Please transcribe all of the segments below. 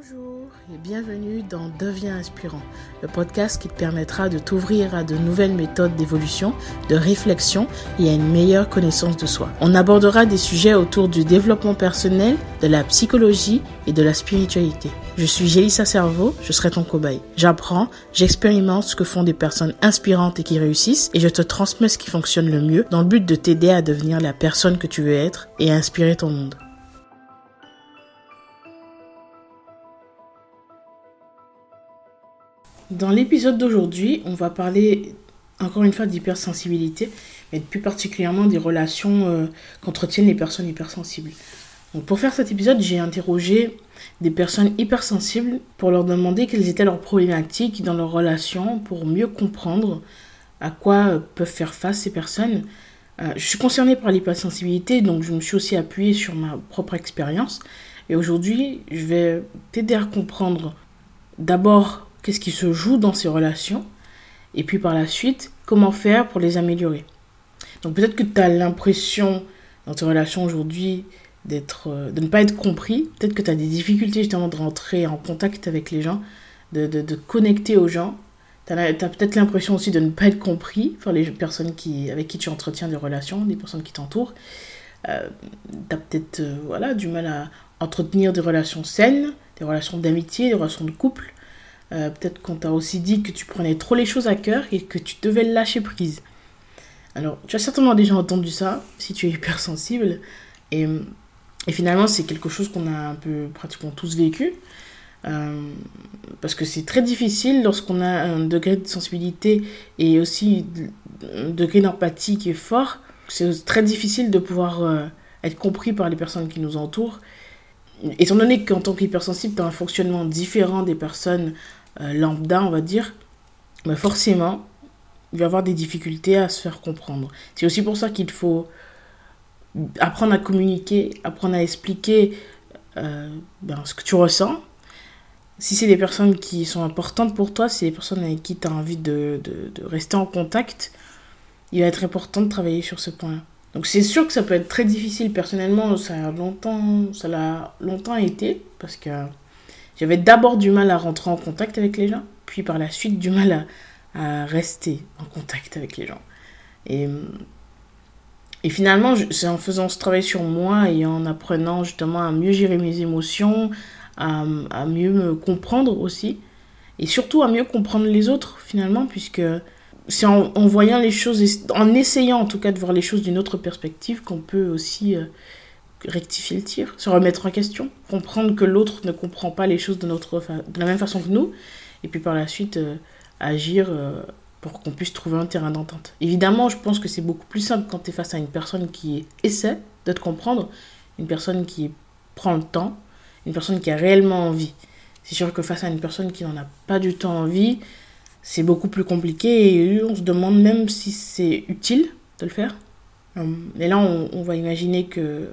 Bonjour et bienvenue dans Deviens inspirant, le podcast qui te permettra de t'ouvrir à de nouvelles méthodes d'évolution, de réflexion et à une meilleure connaissance de soi. On abordera des sujets autour du développement personnel, de la psychologie et de la spiritualité. Je suis Gélissa Cerveau, je serai ton cobaye. J'apprends, j'expérimente ce que font des personnes inspirantes et qui réussissent et je te transmets ce qui fonctionne le mieux dans le but de t'aider à devenir la personne que tu veux être et à inspirer ton monde. Dans l'épisode d'aujourd'hui, on va parler encore une fois d'hypersensibilité, mais plus particulièrement des relations euh, qu'entretiennent les personnes hypersensibles. Donc pour faire cet épisode, j'ai interrogé des personnes hypersensibles pour leur demander quelles étaient leurs problématiques dans leurs relations pour mieux comprendre à quoi peuvent faire face ces personnes. Euh, je suis concernée par l'hypersensibilité, donc je me suis aussi appuyée sur ma propre expérience. Et aujourd'hui, je vais t'aider à comprendre d'abord qu'est-ce qui se joue dans ces relations, et puis par la suite, comment faire pour les améliorer. Donc peut-être que tu as l'impression dans tes relations aujourd'hui d'être, euh, de ne pas être compris, peut-être que tu as des difficultés justement de rentrer en contact avec les gens, de, de, connecter aux gens. Tu as, peut-être l'impression aussi de ne pas être compris par les personnes qui, avec qui tu entretiens des relations, des personnes qui t'entourent. Euh, tu as peut-être euh, voilà, du mal à entretenir des relations saines, des relations d'amitié, des relations de couple. Euh, peut-être qu'on t'a aussi dit que tu prenais trop les choses à cœur et que tu devais lâcher prise. Alors, tu as certainement déjà entendu ça, si tu es hypersensible. Et, finalement, c'est quelque chose qu'on a un peu pratiquement tous vécu. Euh, parce que c'est très difficile lorsqu'on a un degré de sensibilité et aussi un degré d'empathie qui est fort. C'est très difficile de pouvoir euh, être compris par les personnes qui nous entourent. Étant donné qu'en tant qu'hypersensible, tu as un fonctionnement différent des personnes euh, lambda, on va dire, mais forcément, il va avoir des difficultés à se faire comprendre. C'est aussi pour ça qu'il faut apprendre à communiquer, apprendre à expliquer euh, ben, ce que tu ressens. Si c'est des personnes qui sont importantes pour toi, si c'est des personnes avec qui tu as envie de, rester en contact, il va être important de travailler sur ce point. Donc c'est sûr que ça peut être très difficile. Personnellement, ça a longtemps, ça l'a longtemps été parce que j'avais d'abord du mal à rentrer en contact avec les gens, puis par la suite du mal à, rester en contact avec les gens. Et, et finalement, c'est en faisant ce travail sur moi et en apprenant justement à mieux gérer mes émotions, à, à mieux me comprendre aussi, et surtout à mieux comprendre les autres finalement, puisque c'est en, voyant les choses, en essayant en tout cas de voir les choses d'une autre perspective qu'on peut aussi euh, rectifier le tir, se remettre en question, comprendre que l'autre ne comprend pas les choses de, notre, de la même façon que nous, et puis par la suite euh, agir euh, pour qu'on puisse trouver un terrain d'entente. Évidemment, je pense que c'est beaucoup plus simple quand tu es face à une personne qui essaie de te comprendre, une personne qui prend le temps, une personne qui a réellement envie. C'est sûr que face à une personne qui n'en a pas du tout envie, c'est beaucoup plus compliqué et on se demande même si c'est utile de le faire. Et là, on, on va imaginer que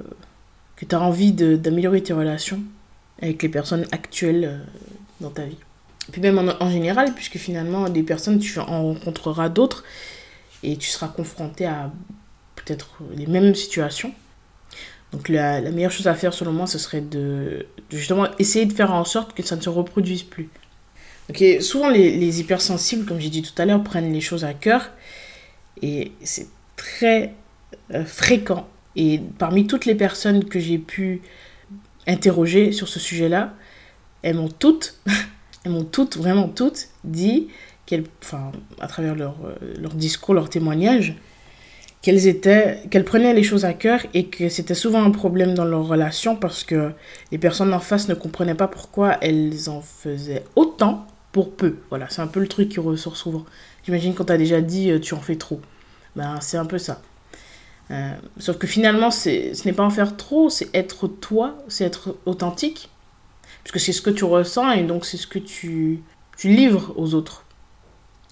que tu as envie d'améliorer tes relations avec les personnes actuelles euh, dans ta vie. Puis même en, général, puisque finalement, des personnes, tu en rencontreras d'autres et tu seras confronté à peut-être les mêmes situations. Donc la, la, meilleure chose à faire selon moi, ce serait de, justement essayer de faire en sorte que ça ne se reproduise plus. Souvent les, les hypersensibles, comme j'ai dit tout à l'heure, prennent les choses à cœur et c'est très euh, fréquent et parmi toutes les personnes que j'ai pu interroger sur ce sujet-là, elles m'ont toutes, elles m'ont toutes, vraiment toutes, dit enfin, à travers leur, euh, leur discours, leur témoignage, qu'elles étaient, qu'elles prenaient les choses à cœur et que c'était souvent un problème dans leur relation parce que les personnes en face ne comprenaient pas pourquoi elles en faisaient autant pour peu. Voilà, c'est un peu le truc qui ressort souvent. J'imagine quand tu as déjà dit euh, tu en fais trop. Ben, c'est un peu ça. Euh, sauf que finalement, ce n'est pas en faire trop, c'est être toi, c'est être authentique. Puisque c'est ce que tu ressens et donc c'est ce que tu, tu livres aux autres.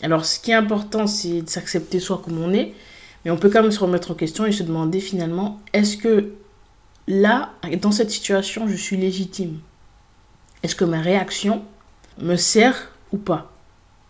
Alors ce qui est important, c'est de s'accepter soi comme on est, mais on peut quand même se remettre en question et se demander finalement, est-ce que là, dans cette situation, je suis légitime? Est-ce que ma réaction me sert ou pas?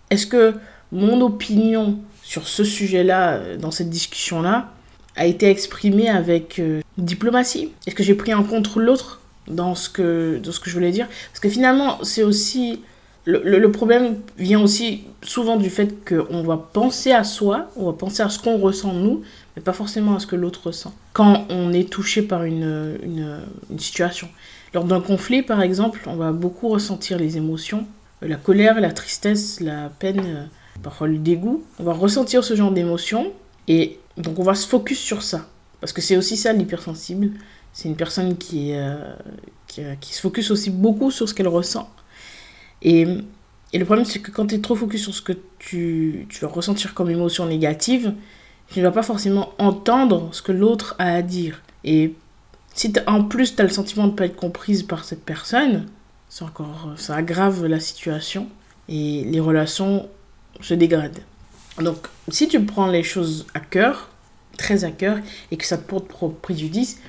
Est-ce que mon opinion sur ce sujet-là, euh, dans cette discussion-là, a été exprimé avec euh, diplomatie Est-ce que j'ai pris en compte l'autre dans ce que, dans ce que je voulais dire? Parce que finalement, c'est aussi... Le, le, problème vient aussi souvent du fait qu'on va penser à soi, on va penser à ce qu'on ressent nous, mais pas forcément à ce que l'autre ressent. Quand on est touché par une, une, une situation. Lors d'un conflit, par exemple, on va beaucoup ressentir les émotions, la colère, la tristesse, la peine, parfois le dégoût. On va ressentir ce genre d'émotions et donc on va se focus sur ça. Parce que c'est aussi ça l'hypersensible. C'est une personne qui, euh, euh, qui, se focus aussi beaucoup sur ce qu'elle ressent. Et, et, le problème, c'est que quand tu es trop focus sur ce que tu, tu vas ressentir comme émotion négative, tu ne vas pas forcément entendre ce que l'autre a à dire. Et si en plus tu as le sentiment de ne pas être comprise par cette personne, encore, ça aggrave la situation et les relations se dégradent. Donc, si tu prends les choses à cœur, très à cœur, et que ça te porte préjudice,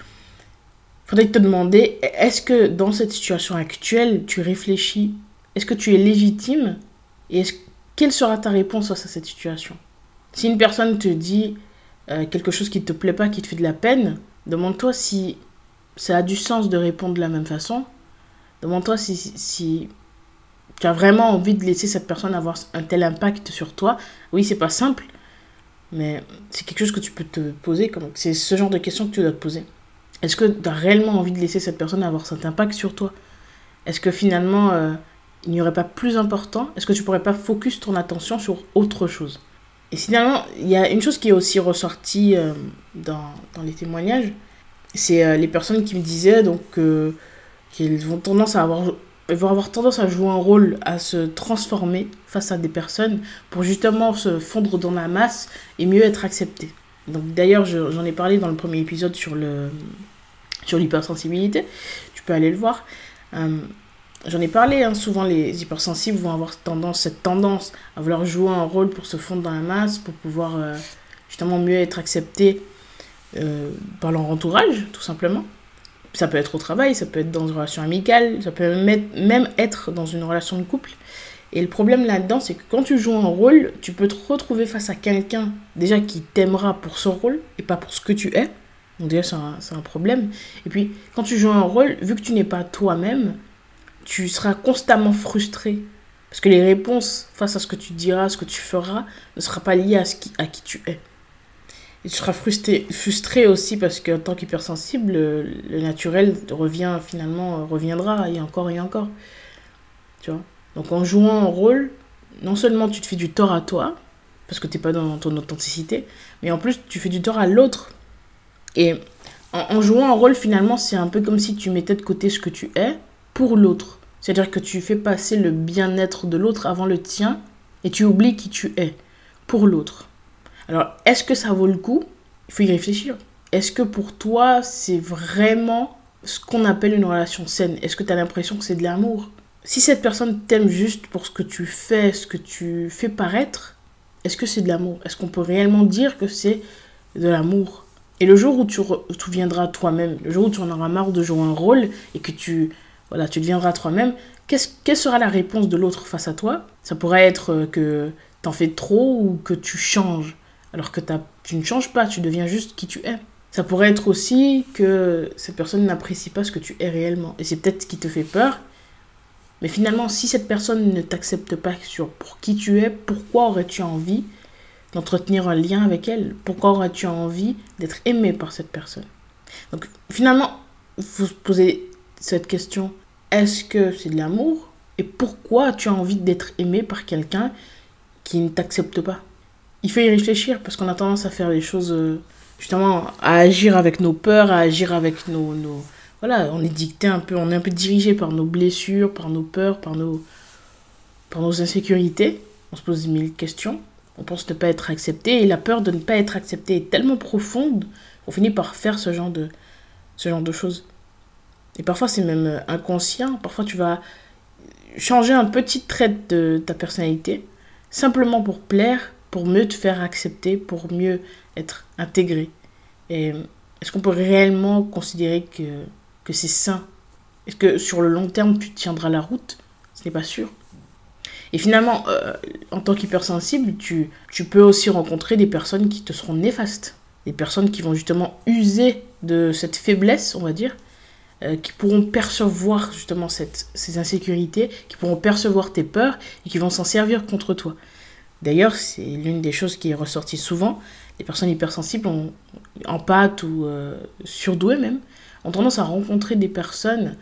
faudrait te demander est-ce que dans cette situation actuelle, tu réfléchis Est-ce que tu es légitime Et est quelle sera ta réponse à cette situation? Si une personne te dit euh, quelque chose qui ne te plaît pas, qui te fait de la peine, demande-toi si ça a du sens de répondre de la même façon. Demande-toi si, si tu as vraiment envie de laisser cette personne avoir un tel impact sur toi. Oui, c'est pas simple, mais c'est quelque chose que tu peux te poser. C'est ce genre de questions que tu dois te poser. Est-ce que tu as réellement envie de laisser cette personne avoir cet impact sur toi? Est-ce que finalement, euh, il n'y aurait pas plus important? Est-ce que tu pourrais pas focus ton attention sur autre chose? Et finalement, il y a une chose qui est aussi ressortie euh, dans, dans, les témoignages, c'est euh, les personnes qui me disaient donc qu'ils ont tendance à avoir ils vont avoir tendance à jouer un rôle, à se transformer face à des personnes pour justement se fondre dans la masse et mieux être acceptés. Donc d'ailleurs, j'en ai parlé dans le premier épisode sur le sur l'hypersensibilité. Tu peux aller le voir. Euh, j'en ai parlé, hein, souvent les hypersensibles vont avoir tendance, cette tendance à vouloir jouer un rôle pour se fondre dans la masse, pour pouvoir euh, justement mieux être acceptés euh, par leur entourage, tout simplement. Ça peut être au travail, ça peut être dans une relation amicale, ça peut même être dans une relation de couple. Et le problème là-dedans, c'est que quand tu joues un rôle, tu peux te retrouver face à quelqu'un déjà qui t'aimera pour ce rôle et pas pour ce que tu es. Donc déjà, c'est un, un, problème. Et puis, quand tu joues un rôle, vu que tu n'es pas toi-même, tu seras constamment frustré. Parce que les réponses face à ce que tu diras, ce que tu feras, ne sera pas liées à, ce qui, à qui tu es. Et tu seras frustré, frustré aussi parce qu'en tant qu'hypersensible, le, naturel revient finalement, reviendra et encore et encore. Tu vois? Donc en jouant un rôle, non seulement tu te fais du tort à toi, parce que tu n'es pas dans ton authenticité, mais en plus tu fais du tort à l'autre. Et en, en, jouant un rôle, finalement, c'est un peu comme si tu mettais de côté ce que tu es pour l'autre. C'est-à-dire que tu fais passer le bien-être de l'autre avant le tien et tu oublies qui tu es pour l'autre. Alors, est-ce que ça vaut le coup? Il faut y réfléchir. Est-ce que pour toi, c'est vraiment ce qu'on appelle une relation saine? Est-ce que tu as l'impression que c'est de l'amour? Si cette personne t'aime juste pour ce que tu fais, ce que tu fais paraître, est-ce que c'est de l'amour? Est-ce qu'on peut réellement dire que c'est de l'amour? Et le jour où tu, tu viendras toi-même, le jour où tu en auras marre de jouer un rôle et que tu, voilà, tu deviendras toi-même, quelle sera la réponse de l'autre face à toi? Ça pourrait être que t'en fais trop ou que tu changes alors que tu ne changes pas, tu deviens juste qui tu es. Ça pourrait être aussi que cette personne n'apprécie pas ce que tu es réellement. Et c'est peut-être ce qui te fait peur. Mais finalement, si cette personne ne t'accepte pas sur pour qui tu es, pourquoi aurais-tu envie d'entretenir un lien avec elle? Pourquoi aurais-tu envie d'être aimé par cette personne? Donc finalement, vous vous posez cette question, est-ce que c'est de l'amour? Et pourquoi tu as envie d'être aimé par quelqu'un qui ne t'accepte pas? Il faut y réfléchir parce qu'on a tendance à faire les choses, euh, justement, à agir avec nos peurs, à agir avec nos, nos, Voilà, on est dicté un peu, on est un peu dirigé par nos blessures, par nos peurs, par nos, par nos insécurités. On se pose mille questions. On pense ne pas être accepté et la peur de ne pas être accepté est tellement profonde qu'on finit par faire ce genre de, ce genre de choses. Et parfois c'est même euh, inconscient. Parfois tu vas changer un petit trait de ta personnalité simplement pour plaire pour mieux te faire accepter, pour mieux être intégré. Est-ce qu'on peut réellement considérer que, que c'est sain? Est-ce que sur le long terme, tu tiendras la route? Ce n'est pas sûr. Et finalement, euh, en tant qu'hypersensible, tu, tu peux aussi rencontrer des personnes qui te seront néfastes. Des personnes qui vont justement user de cette faiblesse, on va dire, euh, qui pourront percevoir justement cette, ces insécurités, qui pourront percevoir tes peurs et qui vont s'en servir contre toi. D'ailleurs, c'est l'une des choses qui est ressortie souvent. Les personnes hypersensibles, en pâte ou euh, surdouées même, ont tendance à rencontrer des personnes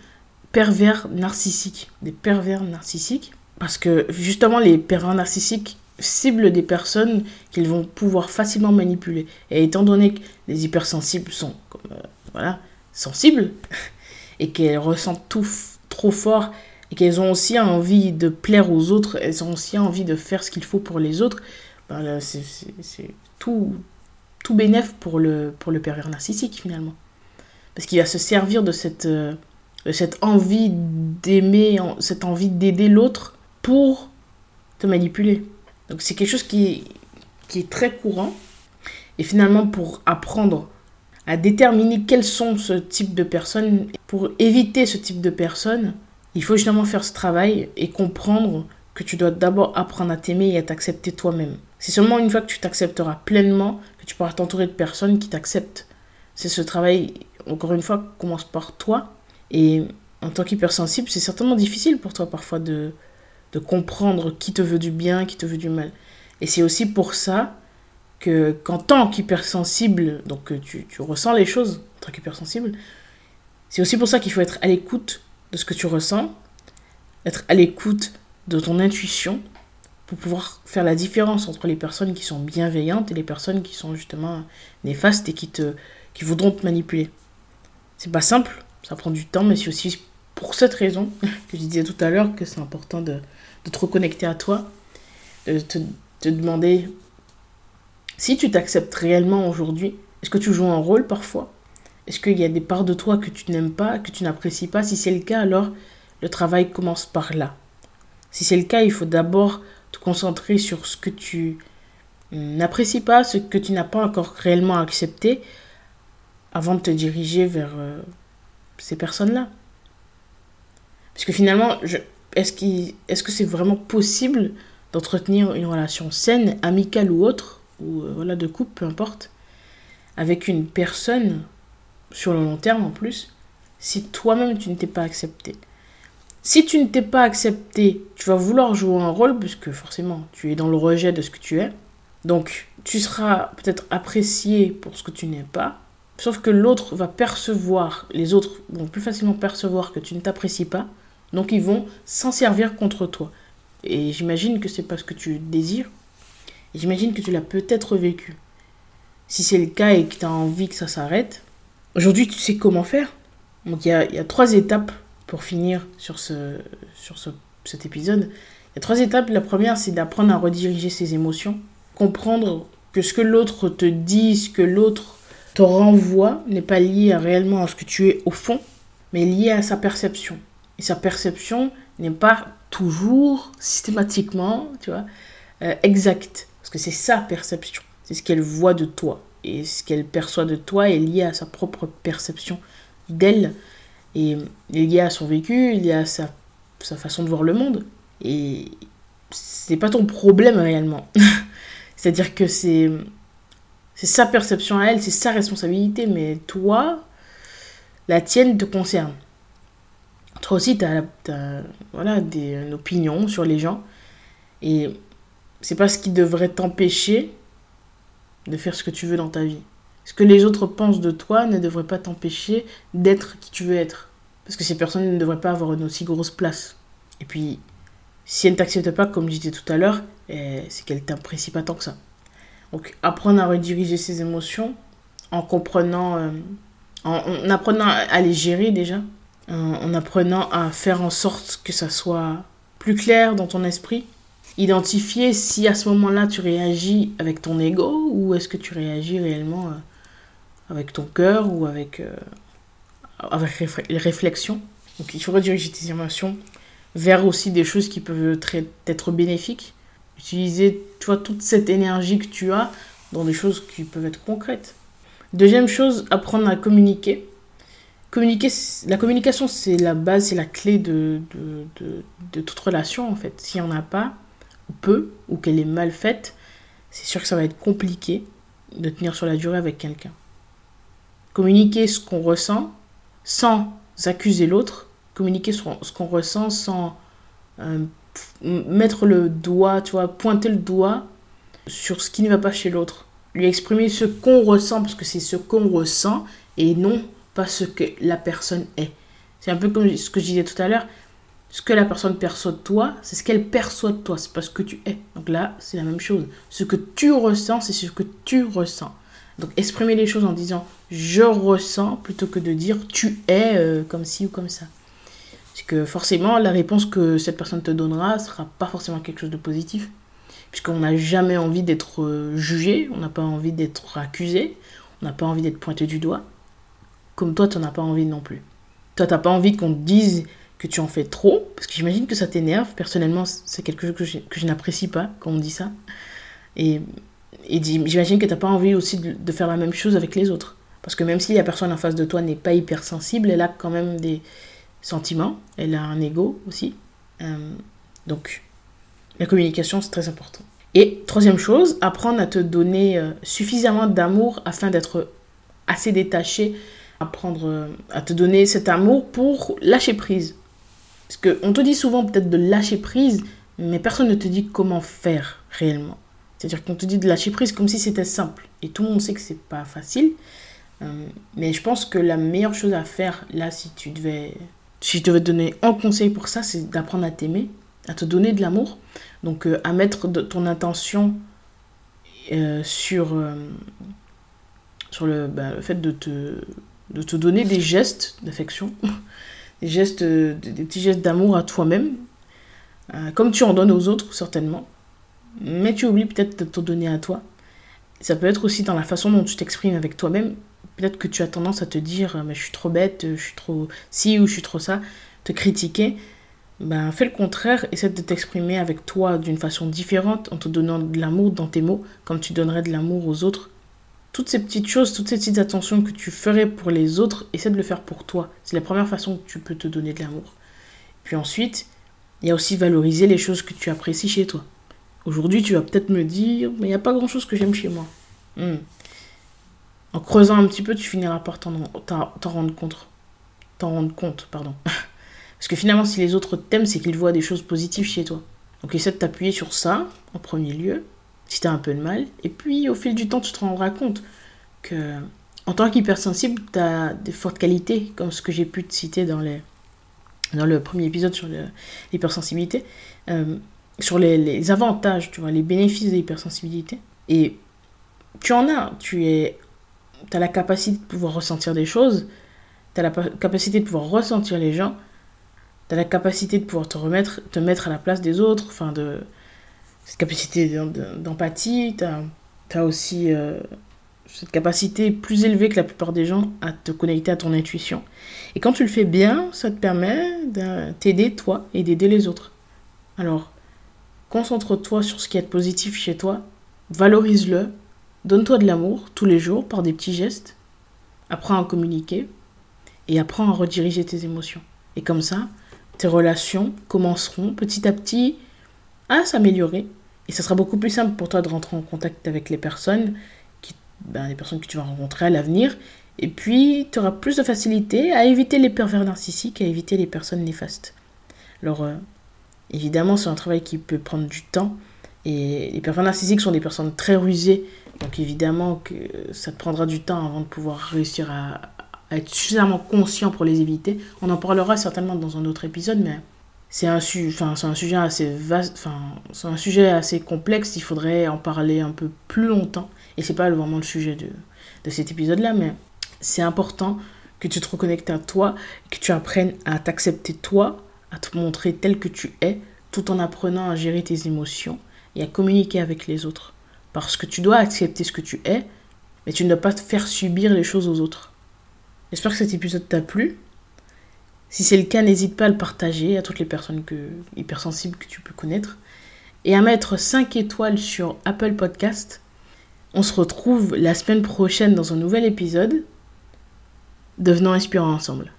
pervers narcissiques, des pervers narcissiques, parce que justement les pervers narcissiques ciblent des personnes qu'ils vont pouvoir facilement manipuler. Et étant donné que les hypersensibles sont euh, voilà, sensibles et qu'elles ressentent tout trop fort et qu'elles ont aussi envie de plaire aux autres, elles ont aussi envie de faire ce qu'il faut pour les autres, ben c'est tout, tout bénéf pour le, pour le pervers narcissique finalement. Parce qu'il va se servir de cette, euh, de cette envie d'aimer, cette envie d'aider l'autre pour te manipuler. Donc c'est quelque chose qui, qui est très courant. Et finalement, pour apprendre à déterminer quels sont ce type de personnes, pour éviter ce type de personnes, il faut justement faire ce travail et comprendre que tu dois d'abord apprendre à t'aimer et à t'accepter toi-même. C'est seulement une fois que tu t'accepteras pleinement que tu pourras t'entourer de personnes qui t'acceptent. C'est ce travail, encore une fois, commence par toi. Et en tant qu'hypersensible, c'est certainement difficile pour toi parfois de, de comprendre qui te veut du bien, qui te veut du mal. Et c'est aussi pour ça que qu'en tant qu'hypersensible, donc tu, tu ressens les choses en tant qu'hypersensible, c'est aussi pour ça qu'il faut être à l'écoute de ce que tu ressens, être à l'écoute de ton intuition pour pouvoir faire la différence entre les personnes qui sont bienveillantes et les personnes qui sont justement néfastes et qui te qui voudront te manipuler. C'est pas simple, ça prend du temps, mais c'est aussi pour cette raison que je disais tout à l'heure que c'est important de, te reconnecter à toi, de te, te demander si tu t'acceptes réellement aujourd'hui. Est-ce que tu joues un rôle parfois? Est-ce qu'il y a des parts de toi que tu n'aimes pas, que tu n'apprécies pas Si c'est le cas, alors le travail commence par là. Si c'est le cas, il faut d'abord te concentrer sur ce que tu n'apprécies pas, ce que tu n'as pas encore réellement accepté, avant de te diriger vers euh, ces personnes-là. Parce que finalement, est-ce est que c'est vraiment possible d'entretenir une relation saine, amicale ou autre, ou euh, voilà, de couple, peu importe, avec une personne sur le long terme en plus, si toi-même tu ne t'es pas accepté. Si tu ne t'es pas accepté, tu vas vouloir jouer un rôle, puisque forcément tu es dans le rejet de ce que tu es. Donc tu seras peut-être apprécié pour ce que tu n'es pas, sauf que l'autre va percevoir, les autres vont plus facilement percevoir que tu ne t'apprécies pas, donc ils vont s'en servir contre toi. Et j'imagine que c'est parce que tu désires, j'imagine que tu l'as peut-être vécu. Si c'est le cas et que tu as envie que ça s'arrête, aujourd'hui tu sais comment faire. Donc il y a, trois étapes pour finir sur, ce, sur ce, cet épisode, il y a trois étapes. La première, c'est d'apprendre à rediriger ses émotions, comprendre que ce que l'autre te dit, ce que l'autre te renvoie, n'est pas lié réellement à ce que tu es au fond, mais lié à sa perception. Et sa perception n'est pas toujours, systématiquement, tu vois, euh, exacte. Parce que c'est sa perception. C'est ce qu'elle voit de toi. Et ce qu'elle perçoit de toi est lié à sa propre perception d'elle et il y a son vécu, il y a sa, sa façon de voir le monde. Et c'est pas ton problème réellement. C'est-à-dire que c'est c'est sa perception à elle, c'est sa responsabilité, mais toi, la tienne te concerne. Toi aussi, tu as, voilà, des, une opinion sur les gens. Et c'est pas ce qui devrait t'empêcher de faire ce que tu veux dans ta vie. Ce que les autres pensent de toi ne devrait pas t'empêcher d'être qui tu veux être. Parce que ces personnes ne devraient pas avoir une aussi grosse place. Et puis, si elles ne t'acceptent pas, comme je disais tout à l'heure, eh, c'est qu'elles ne t'apprécient pas tant que ça. Donc, apprendre à rediriger ses émotions en comprenant, euh, en, apprenant à les gérer déjà, en apprenant à faire en sorte que ça soit plus clair dans ton esprit, identifier si à ce moment-là tu réagis avec ton ego ou est-ce que tu réagis réellement euh, avec ton cœur ou avec, euh, avec les réflexions. Donc il faut rediriger tes émotions vers aussi des choses qui peuvent être bénéfiques. Utiliser tu toute cette énergie que tu as dans des choses qui peuvent être concrètes. Deuxième chose, apprendre à communiquer. Communiquer, la communication, c'est la base, c'est la clé de, de, de, de toute relation en fait. S'il n'y en a pas, peu, ou qu'elle est mal faite, c'est sûr que ça va être compliqué de tenir sur la durée avec quelqu'un communiquer ce qu'on ressent sans accuser l'autre, communiquer ce qu'on ressent sans euh, mettre le doigt, tu vois, pointer le doigt sur ce qui ne va pas chez l'autre. Lui exprimer ce qu'on ressent, parce que c'est ce qu'on ressent, et non pas ce que la personne est. C'est un peu comme ce que je disais tout à l'heure. Ce que la personne perçoit de toi, c'est ce qu'elle perçoit de toi, c'est pas ce que tu es. Donc là, c'est la même chose. Ce que tu ressens, c'est ce que tu ressens. Donc exprimer les choses en disant je ressens plutôt que de dire tu es euh, comme ci ou comme ça. Parce que forcément, la réponse que cette personne te donnera sera pas forcément quelque chose de positif. Puisqu'on n'a jamais envie d'être euh, jugé, on n'a pas envie d'être accusé, on n'a pas envie d'être pointé du doigt. Comme toi, tu n'en as pas envie non plus. Toi, tu n'as pas envie qu'on te dise que tu en fais trop, parce que j'imagine que ça t'énerve. Personnellement, c'est quelque chose que je, que je n'apprécie pas quand on dit ça. Et et j'imagine que tu n'as pas envie aussi de, faire la même chose avec les autres. Parce que même si la personne en face de toi n'est pas hypersensible, elle a quand même des sentiments, elle a un ego aussi. Euh, donc, la communication, c'est très important. Et troisième chose, apprendre à te donner euh, suffisamment d'amour afin d'être assez détaché, apprendre euh, à te donner cet amour pour lâcher prise. Parce qu'on te dit souvent peut-être de lâcher prise, mais personne ne te dit comment faire réellement. C'est-à-dire qu'on te dit de lâcher prise comme si c'était simple. Et tout le monde sait que c'est pas facile. Euh, mais je pense que la meilleure chose à faire, là, si tu devais, si je devais te donner un conseil pour ça, c'est d'apprendre à t'aimer, à te donner de l'amour. Donc, euh, à mettre ton intention euh, sur, sur le, bah, le, fait de te, de te donner des gestes d'affection, des gestes, des petits gestes d'amour à toi-même, comme tu en donnes aux autres, certainement mais tu oublies peut-être de te donner à toi. Ça peut être aussi dans la façon dont tu t'exprimes avec toi-même. Peut-être que tu as tendance à te dire mais je suis trop bête, je suis trop ci ou je suis trop ça, te critiquer. Ben, fais le contraire, essaie de t'exprimer avec toi d'une façon différente en te donnant de l'amour dans tes mots, comme tu donnerais de l'amour aux autres. Toutes ces petites choses, toutes ces petites attentions que tu ferais pour les autres, essaie de le faire pour toi. C'est la première façon que tu peux te donner de l'amour. Puis ensuite, il y a aussi valoriser les choses que tu apprécies chez toi. Aujourd'hui, tu vas peut-être me dire, mais il n'y a pas grand-chose que j'aime chez moi. Hmm. En creusant un petit peu, tu finiras par t'en rendre compte. T'en rendre compte, pardon. Parce que finalement, si les autres t'aiment, c'est qu'ils voient des choses positives chez toi. Donc essaie de t'appuyer sur ça, en premier lieu, si tu un peu de mal. Et puis, au fil du temps, tu te rendras compte que, en tant qu'hypersensible, tu as des fortes qualités, comme ce que j'ai pu te citer dans, les, le premier épisode sur l'hypersensibilité. Euh, sur les, avantages, tu vois, les bénéfices de l'hypersensibilité. Et tu en as, tu es, as la capacité de pouvoir ressentir des choses, tu as la capacité de pouvoir ressentir les gens, tu as la capacité de pouvoir te remettre, te mettre à la place des autres, enfin de cette capacité d'empathie, tu as, aussi euh, cette capacité plus élevée que la plupart des gens à te connecter à ton intuition. Et quand tu le fais bien, ça te permet de t'aider toi et d'aider les autres. Alors, Concentre-toi sur ce qui est positif chez toi, valorise-le, donne-toi de l'amour tous les jours par des petits gestes, apprends à communiquer et apprends à rediriger tes émotions. Et comme ça, tes relations commenceront petit à petit à s'améliorer et ça sera beaucoup plus simple pour toi de rentrer en contact avec les personnes, qui, ben, les personnes que tu vas rencontrer à l'avenir. Et puis, tu auras plus de facilité à éviter les pervers narcissiques, à éviter les personnes néfastes. Alors, euh, Évidemment, c'est un travail qui peut prendre du temps. Et les personnes narcissiques sont des personnes très rusées. Donc évidemment que ça te prendra du temps avant de pouvoir réussir à, être suffisamment conscient pour les éviter. On en parlera certainement dans un autre épisode, mais c'est un, enfin, un sujet assez vaste, enfin, c'est un sujet assez complexe. Il faudrait en parler un peu plus longtemps. Et c'est pas vraiment le sujet de, de cet épisode-là, mais c'est important que tu te reconnectes à toi, que tu apprennes à t'accepter toi, à te montrer tel que tu es, tout en apprenant à gérer tes émotions et à communiquer avec les autres. Parce que tu dois accepter ce que tu es, mais tu ne dois pas te faire subir les choses aux autres. J'espère que cet épisode t'a plu. Si c'est le cas, n'hésite pas à le partager à toutes les personnes hypersensibles que tu peux connaître. Et à mettre 5 étoiles sur Apple Podcast. On se retrouve la semaine prochaine dans un nouvel épisode. Devenons inspirants ensemble.